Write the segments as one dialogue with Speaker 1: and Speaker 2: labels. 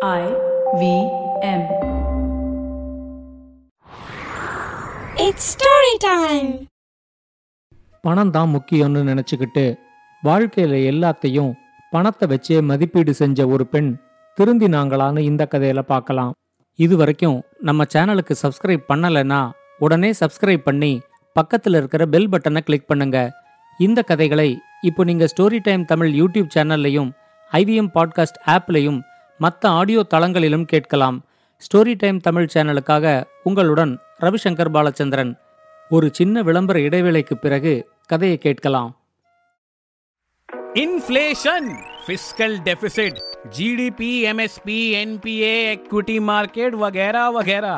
Speaker 1: I V M.
Speaker 2: It's story time.
Speaker 3: பணம் தான் முக்கியம்னு நினச்சிக்கிட்டு வாழ்க்கையில் எல்லாத்தையும் பணத்தை வச்சே மதிப்பீடு செஞ்ச ஒரு பெண் திருந்தினாங்களான்னு இந்த கதையில பார்க்கலாம் இது வரைக்கும் நம்ம சேனலுக்கு சப்ஸ்கிரைப் பண்ணலைன்னா உடனே சப்ஸ்கிரைப் பண்ணி பக்கத்தில் இருக்கிற பெல் பட்டனை கிளிக் பண்ணுங்க இந்த கதைகளை இப்போ நீங்கள் ஸ்டோரி டைம் தமிழ் யூடியூப் சேனல்லையும் ஐவிஎம் பாட்காஸ்ட் ஆப்லையும் மற்ற ஆடியோ தளங்களிலும் கேட்கலாம் ஸ்டோரி டைம் தமிழ் சேனலுக்காக உங்களுடன் ரவிசங்கர் பாலச்சந்திரன் ஒரு சின்ன விளம்பர இடைவேளைக்கு பிறகு கதையை கேட்கலாம்
Speaker 4: inflation fiscal deficit GDP MSP NPA equity market वगैरह वगैरह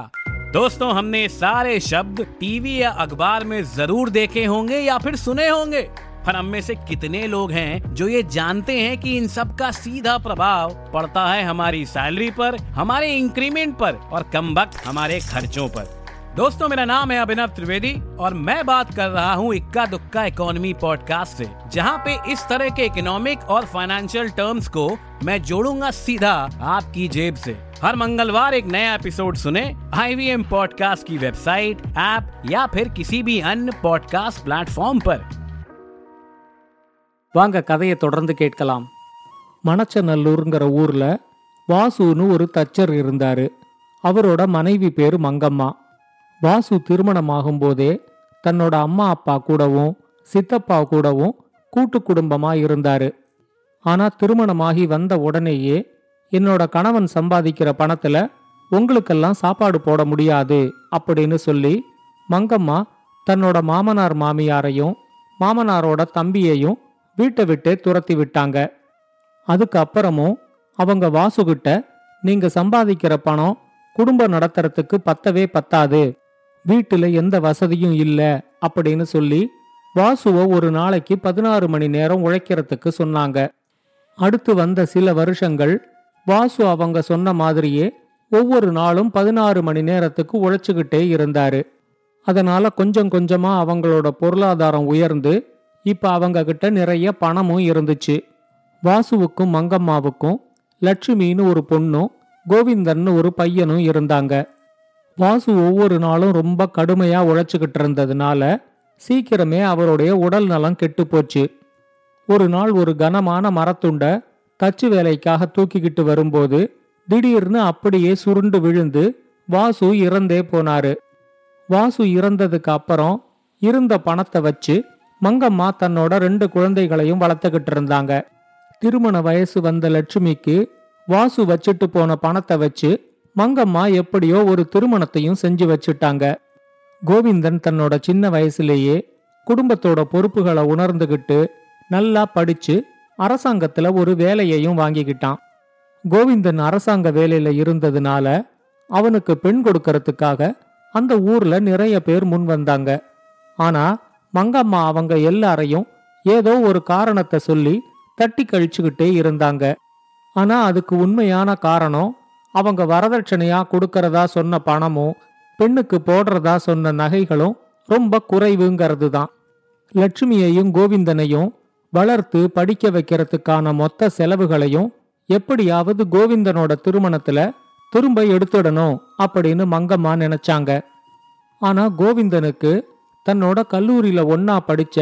Speaker 4: दोस्तों हमने सारे शब्द टीवी या अखबार में जरूर देखे होंगे या फिर सुने होंगे पर हम में से कितने लोग हैं जो ये जानते हैं कि इन सब का सीधा प्रभाव पड़ता है हमारी सैलरी पर, हमारे इंक्रीमेंट पर और कम वक्त हमारे खर्चों पर। दोस्तों, मेरा नाम है अभिनव त्रिवेदी और मैं बात कर रहा हूँ इक्का दुक्का इकोनॉमी पॉडकास्ट से, जहाँ पे इस तरह के इकोनॉमिक और फाइनेंशियल टर्म्स को मैं जोड़ूँगा सीधा आपकी जेब से। हर मंगलवार एक नया एपिसोड सुने आईवीएम पॉडकास्ट की वेबसाइट ऐप या फिर किसी भी अन्य पॉडकास्ट प्लेटफॉर्म पर।
Speaker 3: வாங்க கதையை தொடர்ந்து கேட்கலாம். மணச்சநல்லூருங்கிற ஊர்ல வாசுன்னு ஒரு தச்சர் இருந்தாரு. அவரோட மனைவி பேரு மங்கம்மா. வாசு திருமணமாகும் போதே தன்னோட அம்மா அப்பா கூடவும் சித்தப்பா கூடவும் கூட்டு குடும்பமா இருந்தாரு. ஆனா திருமணமாகி வந்த உடனேயே என்னோட கணவன் சம்பாதிக்கிற பணத்துல உங்களுக்கெல்லாம் சாப்பாடு போட முடியாது அப்படின்னு சொல்லி மங்கம்மா தன்னோட மாமனார் மாமியாரையும் மாமனாரோட தம்பியையும் வீட்டை விட்டே துரத்தி விட்டாங்க. அதுக்கப்புறமும் அவங்க வாசுகிட்ட நீங்க சம்பாதிக்கிற பணம் குடும்பம் நடத்துறதுக்கு பத்தவே பத்தாது. வீட்டுல எந்த வசதியும் இல்ல அப்படின்னு சொல்லி வாசுவ ஒரு நாளைக்கு பதினாறு மணி நேரம் உழைக்கிறதுக்கு சொன்னாங்க. அடுத்து வந்த சில வருஷங்கள் வாசு அவங்க சொன்ன மாதிரியே ஒவ்வொரு நாளும் பதினாறு மணி நேரத்துக்கு உழைச்சுக்கிட்டே இருந்தாரு. அதனால கொஞ்சம் கொஞ்சமா அவங்களோட பொருளாதாரம் உயர்ந்து இப்ப அவங்க கிட்ட நிறைய பணமும் இருந்துச்சு. வாசுவுக்கும் மங்கம்மாவுக்கும் லட்சுமின்னு ஒரு பொண்ணும் கோவிந்தன்னு ஒரு பையனும் இருந்தாங்க. வாசு ஒவ்வொரு நாளும் ரொம்ப கடுமையா உழைச்சுக்கிட்டு இருந்ததுனால சீக்கிரமே அவருடைய உடல் நலம் கெட்டு போச்சு. ஒரு நாள் ஒரு கனமான மரத்துண்ட தச்சு வேலைக்காக தூக்கிக்கிட்டு வரும்போது திடீர்னு அப்படியே சுருண்டு விழுந்து வாசு இறந்தே போனாரு. வாசு இறந்ததுக்கு அப்புறம் இருந்த பணத்தை வச்சு மங்கம்மா தன்னோட ரெண்டு குழந்தைகளையும் வளர்த்துக்கிட்டு இருந்தாங்க. திருமண வயசு வந்த லட்சுமிக்கு வாசு வச்சுட்டு போன பணத்தை வச்சு மங்கம்மா எப்படியோ ஒரு திருமணத்தையும் செஞ்சு வச்சுட்டாங்க. கோவிந்தன் தன்னோட சின்ன வயசுலேயே குடும்பத்தோட பொறுப்புகளை உணர்ந்துகிட்டு நல்லா படிச்சு அரசாங்கத்துல ஒரு வேலையையும் வாங்கிக்கிட்டான். கோவிந்தன் அரசாங்க வேலையில இருந்ததுனால அவனுக்கு பெண் கொடுக்கறதுக்காக அந்த ஊர்ல நிறைய பேர் முன் வந்தாங்க. ஆனா மங்கம்மா அவங்க எல்லாரையும் ஏதோ ஒரு காரணத்தை சொல்லி தட்டி கழிச்சுக்கிட்டே இருந்தாங்க. ஆனா அதுக்கு உண்மையான காரணம் அவங்க வரதட்சணையா கொடுக்கறதா சொன்ன பணமும் பெண்ணுக்கு போடுறதா சொன்ன நகைகளும் ரொம்ப குறைவுங்கிறது தான் லட்சுமியையும் கோவிந்தனையும் வளர்த்து படிக்க வைக்கிறதுக்கான மொத்த செலவுகளையும் எப்படியாவது கோவிந்தனோட திருமணத்துல திரும்ப எடுத்துடணும் அப்படின்னு மங்கம்மா நினைச்சாங்க. ஆனா கோவிந்தனுக்கு தன்னோட கல்லூரியில ஒன்னா படிச்ச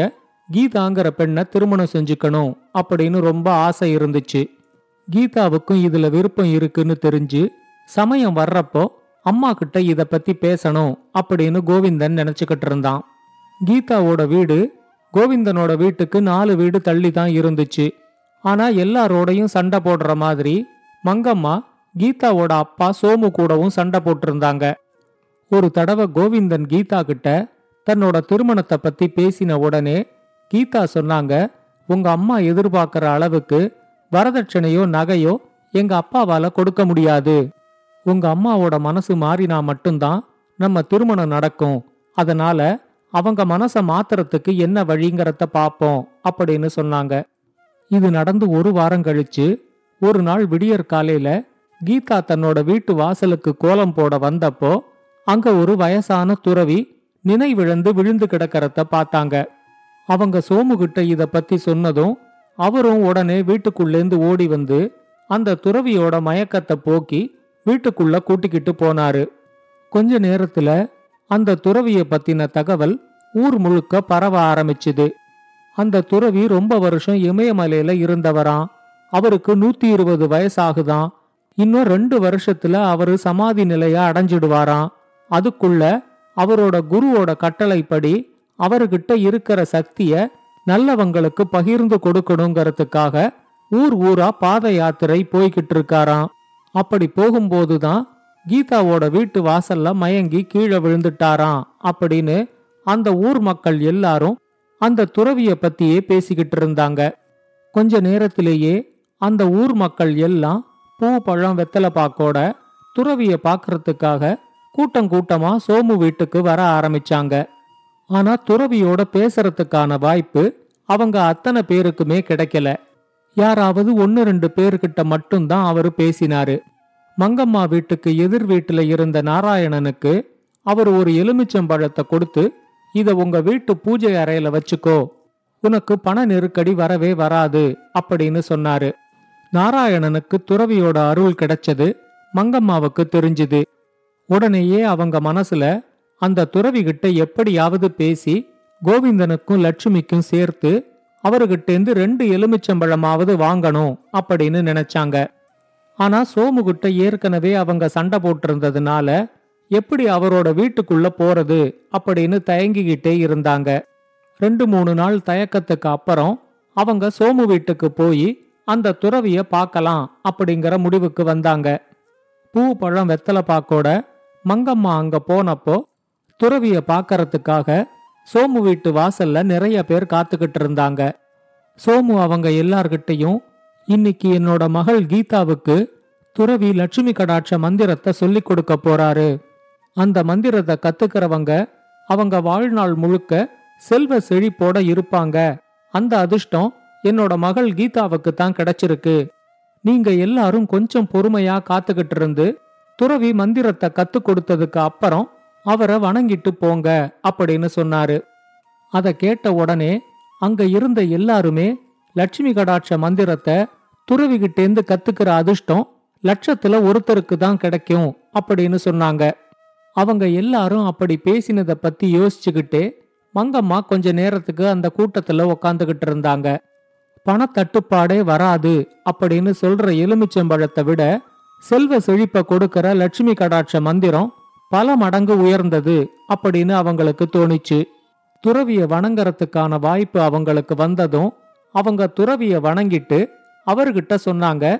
Speaker 3: கீதாங்கிற பெண்ணை திருமணம் செஞ்சுக்கணும் அப்படின்னு ரொம்ப ஆசை இருந்துச்சு. கீதாவுக்கும் இதுல விருப்பம் இருக்குன்னு தெரிஞ்சு சமயம் வர்றப்போ அம்மா கிட்ட இத பத்தி பேசணும் அப்படின்னு கோவிந்தன் நினைச்சுக்கிட்டு இருந்தான். கீதாவோட வீடு கோவிந்தனோட வீட்டுக்கு நாலு வீடு தள்ளி தான் இருந்துச்சு. ஆனா எல்லாரோடையும் சண்டை போடுற மாதிரி மங்கம்மா கீதாவோட அப்பா சோமு கூடவும் சண்டை போட்டிருந்தாங்க. ஒரு தடவை கோவிந்தன் கீதா கிட்ட தன்னோட திருமணத்தை பத்தி பேசின உடனே கீதா சொன்னாங்க உங்க அம்மா எதிர்பார்க்கிற அளவுக்கு வரதட்சணையோ நகையோ எங்க அப்பாவால கொடுக்க முடியாது. உங்க அம்மாவோட மனசு மாறினா மட்டும்தான் நம்ம திருமணம் நடக்கும். அதனால அவங்க மனச மாத்துறதுக்கு என்ன வழிங்கிறத பாப்போம் அப்படின்னு சொன்னாங்க. இது நடந்து ஒரு வாரம் கழிச்சு ஒரு நாள் விடியற் காலையில கீதா தன்னோட வீட்டு வாசலுக்கு கோலம் போட வந்தப்போ அங்க ஒரு வயசான துறவி நினைவிழந்து விழுந்து கிடக்கறத பார்த்தாங்க. அவங்க சோமுகிட்ட இத பத்தி சொன்னதும் அவரும் உடனே வீட்டுக்குள்ளேந்து ஓடி வந்து அந்த துறவியோட மயக்கத்தை போக்கி வீட்டுக்குள்ள கூட்டிக்கிட்டு போனாரு. கொஞ்ச நேரத்துல அந்த துறவிய பத்தின தகவல் ஊர் முழுக்க பரவ ஆரம்பிச்சுது. அந்த துறவி ரொம்ப வருஷம் இமயமலையில இருந்தவராம். அவருக்கு நூத்தி இருபது வயசாகுதாம். இன்னும் ரெண்டு வருஷத்துல அவரு சமாதி நிலைய அடைஞ்சிடுவாராம். அதுக்குள்ள அவரோட குருவோட கட்டளைப்படி அவர்கிட்ட இருக்கிற சக்திய நல்லவங்களுக்கு பகிர்ந்து கொடுக்கணுங்கிறதுக்காக ஊர் ஊரா பாத யாத்திரை போய்கிட்டு இருக்காராம். அப்படி போகும்போதுதான் கீதாவோட வீட்டு வாசல்ல மயங்கி கீழே விழுந்துட்டாராம் அப்படின்னு அந்த ஊர் மக்கள் எல்லாரும் அந்த துறவிய பத்தியே பேசிக்கிட்டு இருந்தாங்க. கொஞ்ச நேரத்திலேயே அந்த ஊர் மக்கள் எல்லாம் பூ பழம் வெத்தலை பாக்கோட துறவிய பாக்குறதுக்காக கூட்டம் கூட்டமா சோமு வீட்டுக்கு வர ஆரம்பிச்சாங்க. ஆனா துறவியோட பேசுறதுக்கான வாய்ப்பு அவங்க அத்தனை பேருக்குமே கிடைக்கல. யாராவது ஒன்னு ரெண்டு பேர்கிட்ட மட்டும்தான் அவரு பேசினாரு. மங்கம்மா வீட்டுக்கு எதிர் வீட்டுல இருந்த நாராயணனுக்கு அவர் ஒரு எலுமிச்சம்பழத்தை கொடுத்து இத உங்க வீட்டு பூஜை அறையில வச்சுக்கோ. உனக்கு பண நெருக்கடி வரவே வராது அப்படின்னு சொன்னாரு. நாராயணனுக்கு துறவியோட அருள் கிடைச்சது மங்கம்மாவுக்கு தெரிஞ்சுது. உடனேயே அவங்க மனசுல அந்த துறவிகிட்ட எப்படியாவது பேசி கோவிந்தனுக்கும் லட்சுமிக்கும் சேர்த்து அவர்கிட்டேந்து ரெண்டு எலுமிச்சம்பழமாவது வாங்கணும் அப்படின்னு நினைச்சாங்க. ஆனா சோமுகிட்ட ஏற்கனவே அவங்க சண்டை போட்டிருந்ததுனால எப்படி அவரோட வீட்டுக்குள்ள போறது அப்படின்னு தயங்கிக்கிட்டே இருந்தாங்க. ரெண்டு மூணு நாள் தயக்கத்துக்கு அப்புறம் அவங்க சோமு வீட்டுக்கு போய் அந்த துறவிய பார்க்கலாம் அப்படிங்கிற முடிவுக்கு வந்தாங்க. பூ பழம் வெத்தலை பாக்கோட மங்கம்மா அங்க போனப்போ துறவிய பார்க்கறதுக்காக சோமு வீட்டு வாசல்ல நிறைய பேர் காத்துக்கிட்டு இருந்தாங்க. சோமு அவங்க எல்லார்கிட்டையும் இன்னைக்கு என்னோட மகள் கீதாவுக்கு துறவி லட்சுமி கடாட்ச மந்திரத்தை சொல்லிக் கொடுக்க போறாரு. அந்த மந்திரத்தை கத்துக்கிறவங்க அவங்க வாழ்நாள் முழுக்க செல்வ செழிப்போட இருப்பாங்க. அந்த அதிர்ஷ்டம் என்னோட மகள் கீதாவுக்கு தான் கிடைச்சிருக்கு. நீங்க எல்லாரும் கொஞ்சம் பொறுமையா காத்துக்கிட்டு இருந்து துறவி மந்திரத்தை கத்து கொடுத்ததுக்கு அப்புறம் அவரை வணங்கிட்டு போங்க அப்படின்னு சொன்னாரு. அதை கேட்ட உடனே அங்க இருந்த எல்லாருமே லட்சுமி கடாட்ச மந்திரத்தை துறவிகிட்டேந்து கத்துக்கிற அதிர்ஷ்டம் லட்சத்துல ஒருத்தருக்கு தான் கிடைக்கும் அப்படின்னு சொன்னாங்க. அவங்க எல்லாரும் அப்படி பேசினதை பத்தி யோசிச்சுக்கிட்டே மங்கம்மா கொஞ்ச நேரத்துக்கு அந்த கூட்டத்துல உக்காந்துகிட்டு இருந்தாங்க. பணத்தட்டுப்பாடே வராது அப்படின்னு சொல்ற எலுமிச்சம்பழத்தை விட செல்வ செழிப்ப கொடுக்கற லட்சுமி கடாட்ச மந்திரம் பல மடங்கு உயர்ந்தது அப்படின்னு அவங்களுக்கு தோணிச்சு. துறவிய வணங்கறதுக்கான வாய்ப்பு அவங்களுக்கு வந்ததும் அவங்க துறவிய வணங்கிட்டு அவர்கிட்ட சொன்னாங்க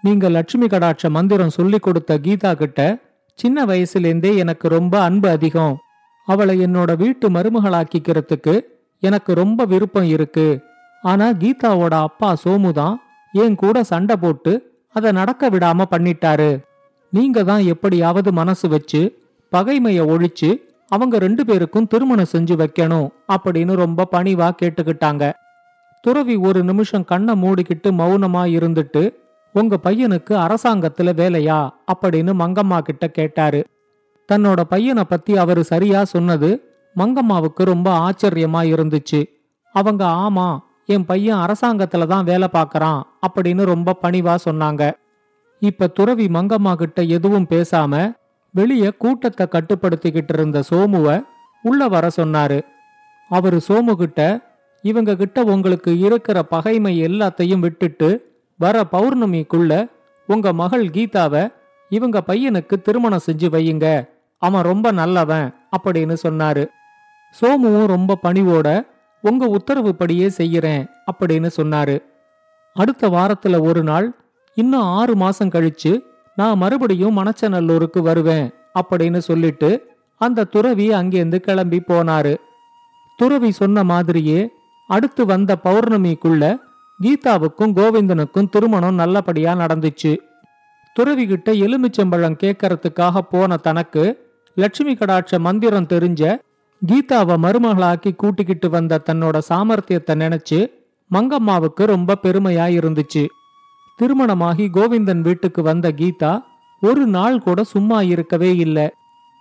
Speaker 3: நீங்க லட்சுமி கடாட்ச மந்திரம் சொல்லி கொடுத்த கீதா கிட்ட சின்ன வயசுலேருந்தே எனக்கு ரொம்ப அன்பு அதிகம். அவளை என்னோட வீட்டு மருமகளாக்கிக்கிறதுக்கு எனக்கு ரொம்ப விருப்பம் இருக்கு. ஆனா கீதாவோட அப்பா சோமு தான் என் கூட சண்டை போட்டு அதை நடக்க விடாம பண்ணிட்டாரு. நீங்க தான் எப்படியாவது மனசு வச்சு பகைமைய ஒழிச்சு அவங்க ரெண்டு பேருக்கும் திருமணம் செஞ்சு வைக்கணும் அப்படின்னு ரொம்ப பணிவா கேட்டுக்கிட்டாங்க. துறவி ஒரு நிமிஷம் கண்ணை மூடிக்கிட்டு மௌனமா இருந்துட்டு உங்க பையனுக்கு அரசாங்கத்துல வேலையா? அப்படின்னு மங்கம்மா கிட்ட கேட்டாரு. தன்னோட பையனை பத்தி அவரு சரியா சொன்னது மங்கம்மாவுக்கு ரொம்ப ஆச்சரியமா இருந்துச்சு. அவங்க ஆமா என் பையன் அரசாங்கத்துல தான் வேலை பார்க்கறான் அப்படின்னு ரொம்ப பணிவா சொன்னாங்க. இப்ப துறவி மங்கம்மா கிட்ட எதுவும் பேசாம வெளியே கூட்டத்தை கட்டுப்படுத்திக்கிட்டு இருந்த சோமுவ உள்ள வர சொன்னாரு. அவரு சோமு கிட்ட இவங்க கிட்ட உங்களுக்கு இருக்கிற பகைமை எல்லாத்தையும் விட்டுட்டு வர பௌர்ணமிக்குள்ள உங்க மகள் கீதாவை இவங்க பையனுக்கு திருமணம் செஞ்சு வையுங்க. அவன் ரொம்ப நல்லவன் அப்படின்னு சொன்னாரு. சோமுவும் ரொம்ப பணிவோட உங்க உத்தரவுப்படியே செய்யறேன் அப்படின்னு சொன்னாரு. அடுத்த வாரத்துல ஒரு நாள் இன்னும் ஆறு மாசம் கழிச்சு நான் மறுபடியும் மணச்சநல்லூருக்கு வருவேன் அப்படின்னு சொல்லிட்டு அந்த துறவி அங்கேருந்து கிளம்பி போனாரு. துறவி சொன்ன மாதிரியே அடுத்து வந்த பௌர்ணமிக்குள்ள கீதாவுக்கும் கோவிந்தனுக்கும் திருமணம் நல்லபடியா நடந்துச்சு. துறவிகிட்ட எலுமிச்சம்பழம் கேட்கறதுக்காக போன தனக்கு லட்சுமி கடாட்ச மந்திரம் தெரிஞ்ச கீதாவை மருமகளாக்கி கூட்டிக்கிட்டு வந்த தன்னோட சாமர்த்தியத்தை நினைச்சு மங்கம்மாவுக்கு ரொம்ப பெருமையா இருந்துச்சு. திருமணமாகி கோவிந்தன் வீட்டுக்கு வந்த கீதா ஒரு நாள் கூட சும்மா இருக்கவே இல்லை.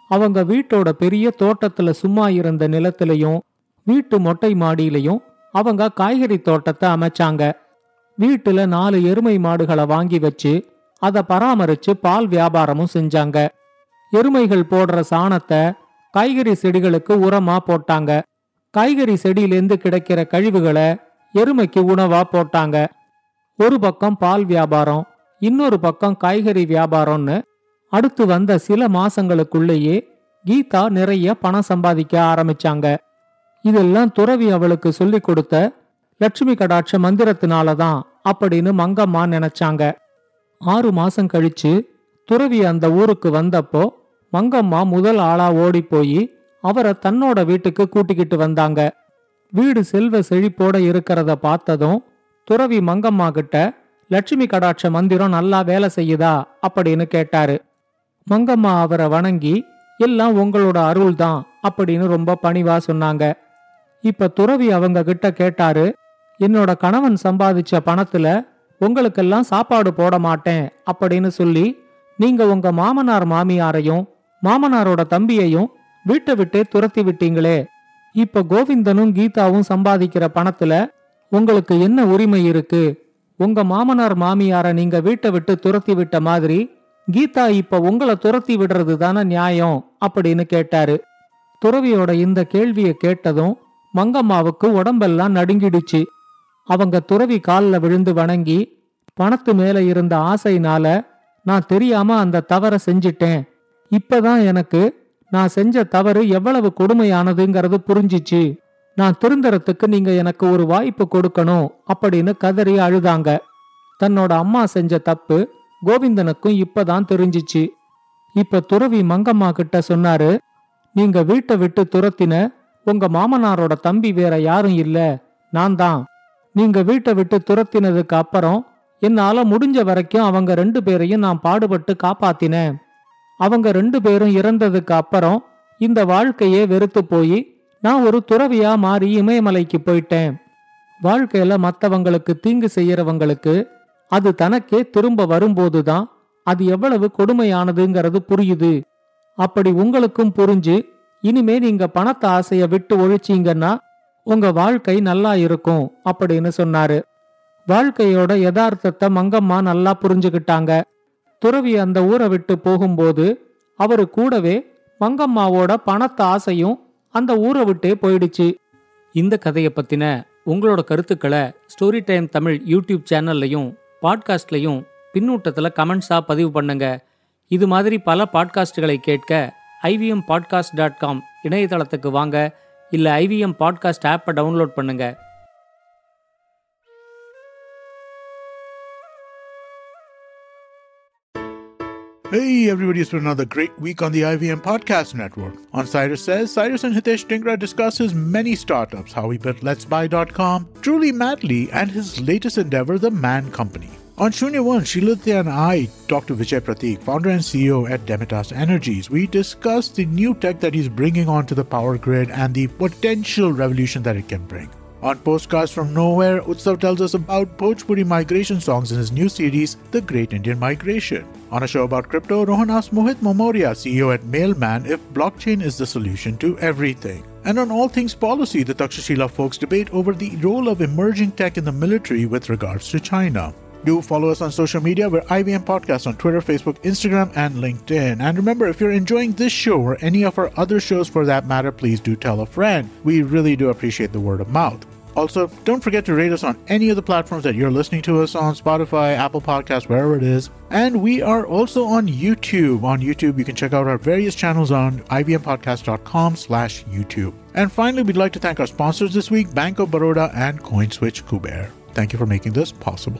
Speaker 3: அவங்க வீட்டோட பெரிய தோட்டத்துல சும்மா இருந்த நிலத்திலையும் வீட்டு மொட்டை மாடியிலையும் அவங்க காய்கறி தோட்டத்தை அமைச்சாங்க. வீட்டுல நாலு எருமை மாடுகளை வாங்கி வச்சு அதை பராமரிச்சு பால் வியாபாரமும் செஞ்சாங்க. எருமைகள் போடுற சாணத்தை காய்கறி செடிகளுக்கு உரமா போட்டாங்க. காய்கறி செடியிலேருந்து கிடைக்கிற கழிவுகளை எருமைக்கு உணவா போட்டாங்க. ஒரு பக்கம் பால் வியாபாரம் இன்னொரு பக்கம் காய்கறி வியாபாரம்னு அடுத்து வந்த சில மாசங்களுக்குள்ளேயே கீதா நிறைய பணம் சம்பாதிக்க ஆரம்பிச்சாங்க. இதெல்லாம் துறவி அவளுக்கு சொல்லிக் கொடுத்த லட்சுமி கடாட்ச மந்திரத்தினால தான் அப்படின்னு மங்கம்மா நினைச்சாங்க. ஆறு மாசம் கழிச்சு துறவி அந்த ஊருக்கு வந்தப்போ மங்கம்மா முதல் ஆளா ஓடி போய் அவரை தன்னோட வீட்டுக்கு கூட்டிக்கிட்டு வந்தாங்க. வீடு செல்வ செழிப்போட இருக்கிறத பார்த்ததும் துறவி மங்கம்மா கிட்ட லட்சுமி கடாட்ச மந்திரம் நல்லா வேலை செய்யுதா? அப்படின்னு கேட்டாரு. மங்கம்மா அவரை வணங்கி எல்லாம் உங்களோட அருள் தான் அப்படின்னு ரொம்ப பணிவா சொன்னாங்க. இப்ப துறவி அவங்க கிட்ட கேட்டாரு என்னோட கணவன் சம்பாதிச்ச பணத்துல உங்களுக்கெல்லாம் சாப்பாடு போட மாட்டேன் அப்படின்னு சொல்லி நீங்க உங்க மாமனார் மாமியாரையும் மாமனாரோட தம்பியையும் வீட்டை விட்டே துரத்தி விட்டீங்களே. இப்ப கோவிந்தனும் கீதாவும் சம்பாதிக்கிற பணத்துல உங்களுக்கு என்ன உரிமை இருக்கு? உங்க மாமனார் மாமியார நீங்க வீட்டை விட்டு துரத்தி விட்ட மாதிரி கீதா இப்ப உங்களை துரத்தி விடுறது தானே நியாயம் அப்படின்னு கேட்டாரு. துறவியோட இந்த கேள்வியை கேட்டதும் மங்கம்மாவுக்கு உடம்பெல்லாம் நடுங்கிடுச்சு. அவங்க துறவி காலில் விழுந்து வணங்கி பணத்து மேல இருந்த ஆசைனால நான் தெரியாம அந்த தவறை செஞ்சிட்டேன். இப்பதான் எனக்கு நான் செஞ்ச தவறு எவ்வளவு கொடுமையானதுங்கிறது புரிஞ்சிச்சு. நான் திருந்தறதுக்கு நீங்க எனக்கு ஒரு வாய்ப்பு கொடுக்கணும் அப்படின்னு கதறி அழுதாங்க. தன்னோட அம்மா செஞ்ச தப்பு கோவிந்தனுக்கும் இப்பதான் தெரிஞ்சிச்சு. இப்ப துறவி மங்கம்மா கிட்ட சொன்னாரு நீங்க வீட்டை விட்டு துரத்தின உங்க மாமனாரோட தம்பி வேற யாரும் இல்ல நான் தான். நீங்க வீட்டை விட்டு துரத்தினதுக்கு அப்புறம் என்னால முடிஞ்ச வரைக்கும் அவங்க ரெண்டு பேரையும் நான் பாடுபட்டு காப்பாத்தினேன். அவங்க ரெண்டு பேரும் இறந்ததுக்கு அப்புறம் இந்த வாழ்க்கையே வெறுத்து போய் நான் ஒரு துறவியா மாறி இமயமலைக்கு போயிட்டேன். வாழ்க்கையில மத்தவங்களுக்கு தீங்கு செய்யறவங்களுக்கு அது தனக்கே திரும்ப வரும்போதுதான் அது எவ்வளவு கொடுமையானதுங்கிறது புரியுது. அப்படி உங்களுக்கும் புரிஞ்சு இனிமே நீங்க பணத்தை ஆசைய விட்டு ஒழிச்சீங்கன்னா உங்க வாழ்க்கை நல்லா இருக்கும் அப்படின்னு சொன்னாரு. வாழ்க்கையோட யதார்த்தத்தை மங்கம்மா நல்லா புரிஞ்சுகிட்டாங்க துறவி அந்த ஊரை விட்டு போகும்போது அவரு கூடவே மங்கம்மாவோட பணத்த ஆசையும் அந்த ஊரை விட்டே போயிடுச்சு. இந்த கதையை பத்தின உங்களோட கருத்துக்களை ஸ்டோரி டைம் தமிழ் யூடியூப் சேனல்லையும் பாட்காஸ்ட்லையும் பின்னூட்டத்தில் கமெண்ட்ஸாக பதிவு பண்ணுங்க. இது மாதிரி பல பாட்காஸ்டுகளை கேட்க ஐவிஎம் பாட்காஸ்ட் டாட் காம் இணையதளத்துக்கு வாங்க. இல்லை ஐவிஎம் பாட்காஸ்ட் ஆப்பை டவுன்லோட் பண்ணுங்கள்
Speaker 5: Hey, everybody, it's been another great week on the IVM Podcast Network. On Cyrus Says, Cyrus and Hitesh Dingra discuss his many startups, how he built Let's Madly, and his latest endeavor, The Man Company. On Shunya One, Shilithya and I talked to Vijay Pratik, founder and CEO at Demitas Energies. We discussed the new tech that he's bringing onto the power grid and the potential revolution that it can bring. On Postcards from Nowhere, Utsav tells us about Bhojpuri migration songs in his new series, The Great Indian Migration. On a show about crypto, Rohan asks Mohit Momoria, CEO at Mailman, if blockchain is the solution to everything. And on all things policy, the Takshashila folks debate over the role of emerging tech in the military with regards to China. Do follow us on social media. We're IVM Podcast on Twitter, Facebook, Instagram, and LinkedIn. And remember, if you're enjoying this show or any of our other shows for that matter, please do tell a friend. We really do appreciate the word of mouth. Also, don't forget to rate us on any of the platforms that you're listening to us on Spotify, Apple Podcasts, wherever it is. And we are also on YouTube. On YouTube, you can check out our various channels on ivmpodcast.com slash YouTube. And finally, we'd like to thank our sponsors this week, Bank of Baroda and CoinSwitch Kuber. Thank you for making this possible.